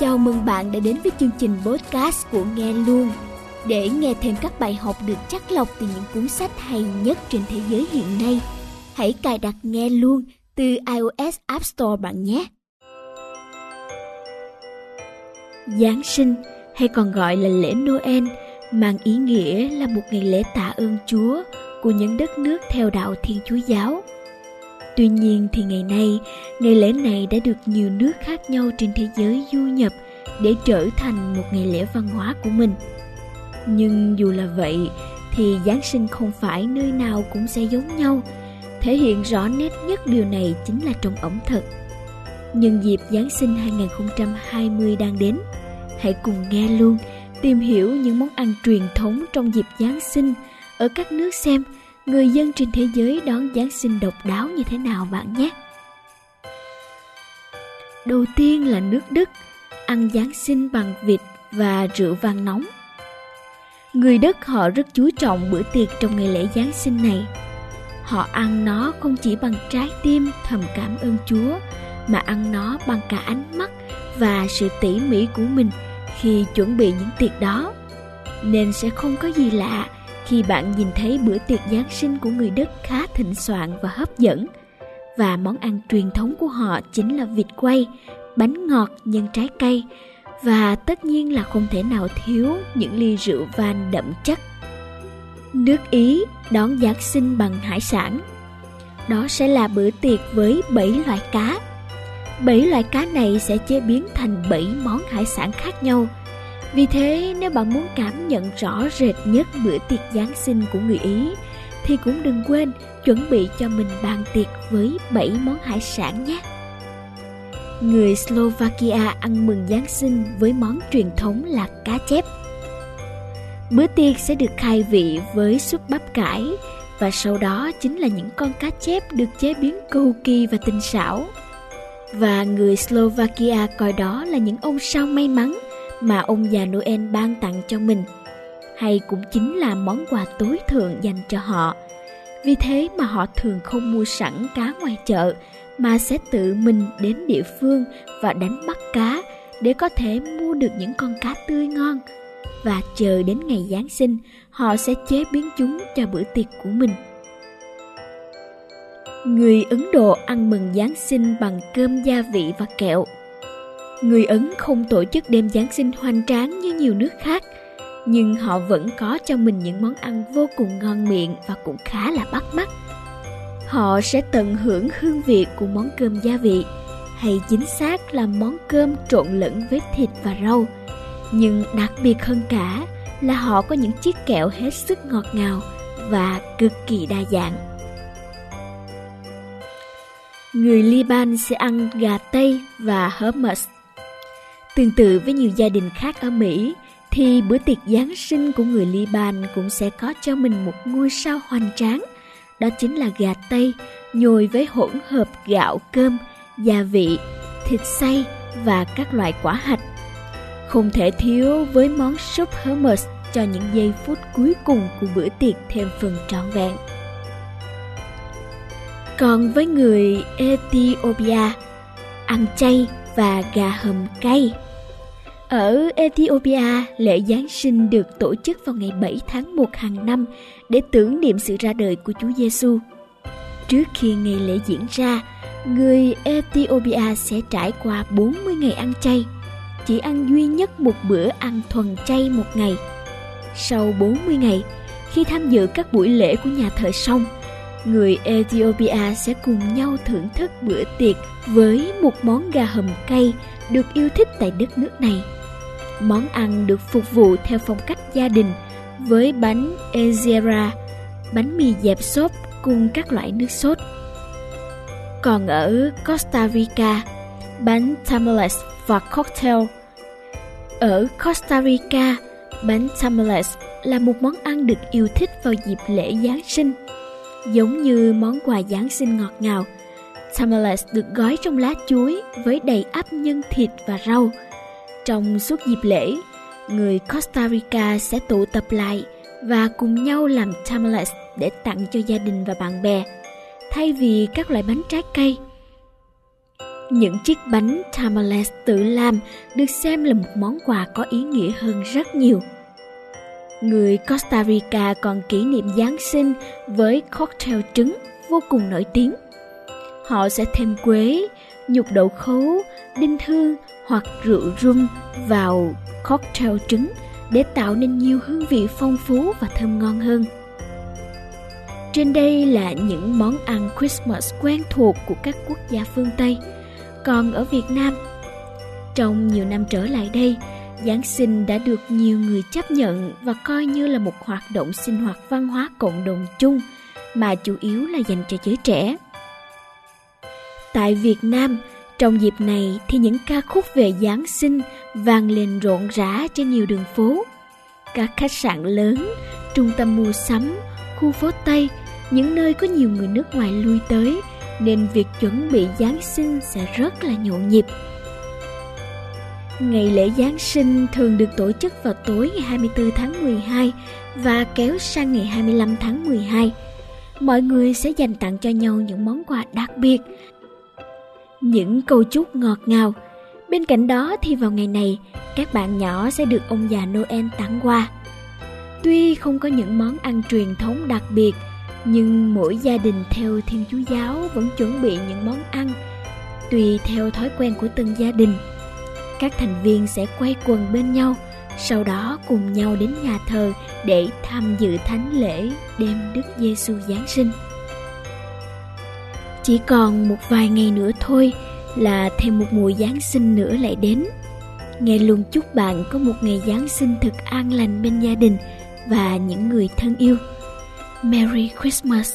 Chào mừng bạn đã đến với chương trình podcast của Nghe Luôn. Để nghe thêm các bài học được chắc lọc từ những cuốn sách hay nhất trên thế giới hiện nay, hãy cài đặt Nghe Luôn từ iOS App Store bạn nhé. Giáng sinh hay còn gọi là lễ Noel mang ý nghĩa là một ngày lễ tạ ơn Chúa của những đất nước theo đạo Thiên Chúa giáo – Tuy nhiên thì ngày nay, ngày lễ này đã được nhiều nước khác nhau trên thế giới du nhập để trở thành một ngày lễ văn hóa của mình. Nhưng dù là vậy, thì Giáng sinh không phải nơi nào cũng sẽ giống nhau. Thể hiện rõ nét nhất điều này chính là trong ẩm thực. Nhân dịp Giáng sinh 2020 đang đến, hãy cùng nghe luôn tìm hiểu những món ăn truyền thống trong dịp Giáng sinh ở các nước xem – người dân trên thế giới đón Giáng sinh độc đáo như thế nào bạn nhé. Đầu tiên là nước Đức, ăn Giáng sinh bằng vịt và rượu vang nóng. Người Đức họ rất chú trọng bữa tiệc trong ngày lễ Giáng sinh này. Họ ăn nó không chỉ bằng trái tim thầm cảm ơn Chúa, mà ăn nó bằng cả ánh mắt và sự tỉ mỉ của mình khi chuẩn bị những tiệc đó. Nên sẽ không có gì lạ khi bạn nhìn thấy bữa tiệc Giáng sinh của người Đức khá thịnh soạn và hấp dẫn. Và món ăn truyền thống của họ chính là vịt quay, bánh ngọt nhân trái cây và tất nhiên là không thể nào thiếu những ly rượu vang đậm chất. Nước Ý đón Giáng sinh bằng hải sản. Đó sẽ là bữa tiệc với 7 loại cá. 7 loại cá này sẽ chế biến thành 7 món hải sản khác nhau – vì thế, nếu bạn muốn cảm nhận rõ rệt nhất bữa tiệc Giáng sinh của người Ý, thì cũng đừng quên chuẩn bị cho mình bàn tiệc với 7 món hải sản nhé. Người Slovakia ăn mừng Giáng sinh với món truyền thống là cá chép. Bữa tiệc sẽ được khai vị với súp bắp cải và sau đó chính là những con cá chép được chế biến cầu kỳ và tinh xảo. Và người Slovakia coi đó là những ông sao may mắn mà ông già Noel ban tặng cho mình, hay cũng chính là món quà tối thượng dành cho họ. Vì thế mà họ thường không mua sẵn cá ngoài chợ mà sẽ tự mình đến địa phương và đánh bắt cá để có thể mua được những con cá tươi ngon và chờ đến ngày Giáng sinh họ sẽ chế biến chúng cho bữa tiệc của mình. Người Ấn Độ ăn mừng Giáng sinh bằng cơm gia vị và kẹo Người Ấn không tổ chức đêm Giáng sinh hoành tráng như nhiều nước khác, nhưng họ vẫn có cho mình những món ăn vô cùng ngon miệng và cũng khá là bắt mắt. Họ sẽ tận hưởng hương vị của món cơm gia vị, hay chính xác là món cơm trộn lẫn với thịt và rau. Nhưng đặc biệt hơn cả là họ có những chiếc kẹo hết sức ngọt ngào và cực kỳ đa dạng. Người Liban sẽ ăn gà tây và hummus Tương tự với nhiều gia đình khác ở Mỹ, thì bữa tiệc Giáng sinh của người Liban cũng sẽ có cho mình một ngôi sao hoành tráng. Đó chính là gà Tây, nhồi với hỗn hợp gạo cơm, gia vị, thịt xay và các loại quả hạch. Không thể thiếu với món súp hummus cho những giây phút cuối cùng của bữa tiệc thêm phần trọn vẹn. Còn với người Ethiopia, ăn chay và gà hầm cay. Ở Ethiopia, lễ Giáng sinh được tổ chức vào ngày 7 tháng 1 hàng năm để tưởng niệm sự ra đời của Chúa Giêsu. Trước khi ngày lễ diễn ra, người Ethiopia sẽ trải qua 40 ngày ăn chay, chỉ ăn duy nhất một bữa ăn thuần chay một ngày. Sau 40 ngày, khi tham dự các buổi lễ của nhà thờ xong, người Ethiopia sẽ cùng nhau thưởng thức bữa tiệc với một món gà hầm cay được yêu thích tại đất nước này. Món ăn được phục vụ theo phong cách gia đình với bánh ezera, bánh mì dẹp xốp cùng các loại nước sốt. Còn ở Costa Rica, bánh tamales và cocktail. Ở Costa Rica, bánh tamales là một món ăn được yêu thích vào dịp lễ Giáng sinh. Giống như món quà Giáng sinh ngọt ngào, tamales được gói trong lá chuối với đầy ắp nhân thịt và rau. Trong suốt dịp lễ, người Costa Rica sẽ tụ tập lại và cùng nhau làm tamales để tặng cho gia đình và bạn bè, thay vì các loại bánh trái cây. Những chiếc bánh tamales tự làm được xem là một món quà có ý nghĩa hơn rất nhiều. Người Costa Rica còn kỷ niệm Giáng sinh với cocktail trứng vô cùng nổi tiếng. Họ sẽ thêm quế, nhục đậu khấu, đinh hương hoặc rượu rum vào cocktail trứng để tạo nên nhiều hương vị phong phú và thơm ngon hơn. Trên đây là những món ăn Christmas quen thuộc của các quốc gia phương Tây. Còn ở Việt Nam, trong nhiều năm trở lại đây, Giáng sinh đã được nhiều người chấp nhận và coi như là một hoạt động sinh hoạt văn hóa cộng đồng chung mà chủ yếu là dành cho giới trẻ. Tại Việt Nam, trong dịp này thì những ca khúc về Giáng sinh vang lên rộn rã trên nhiều đường phố. Các khách sạn lớn, trung tâm mua sắm, khu phố Tây, những nơi có nhiều người nước ngoài lui tới nên việc chuẩn bị Giáng sinh sẽ rất là nhộn nhịp. Ngày lễ Giáng sinh thường được tổ chức vào tối ngày 24 tháng 12 và kéo sang ngày 25 tháng 12. Mọi người sẽ dành tặng cho nhau những món quà đặc biệt, những câu chúc ngọt ngào. Bên cạnh đó thì vào ngày này, các bạn nhỏ sẽ được ông già Noel tặng quà. Tuy không có những món ăn truyền thống đặc biệt, nhưng mỗi gia đình theo Thiên Chúa giáo vẫn chuẩn bị những món ăn tùy theo thói quen của từng gia đình. Các thành viên sẽ quay quần bên nhau, sau đó cùng nhau đến nhà thờ để tham dự thánh lễ đêm Đức Giêsu Giáng sinh. Chỉ còn một vài ngày nữa thôi là thêm một mùa Giáng sinh nữa lại đến. Nghe luôn chúc bạn có một ngày Giáng sinh thật an lành bên gia đình và những người thân yêu. Merry Christmas!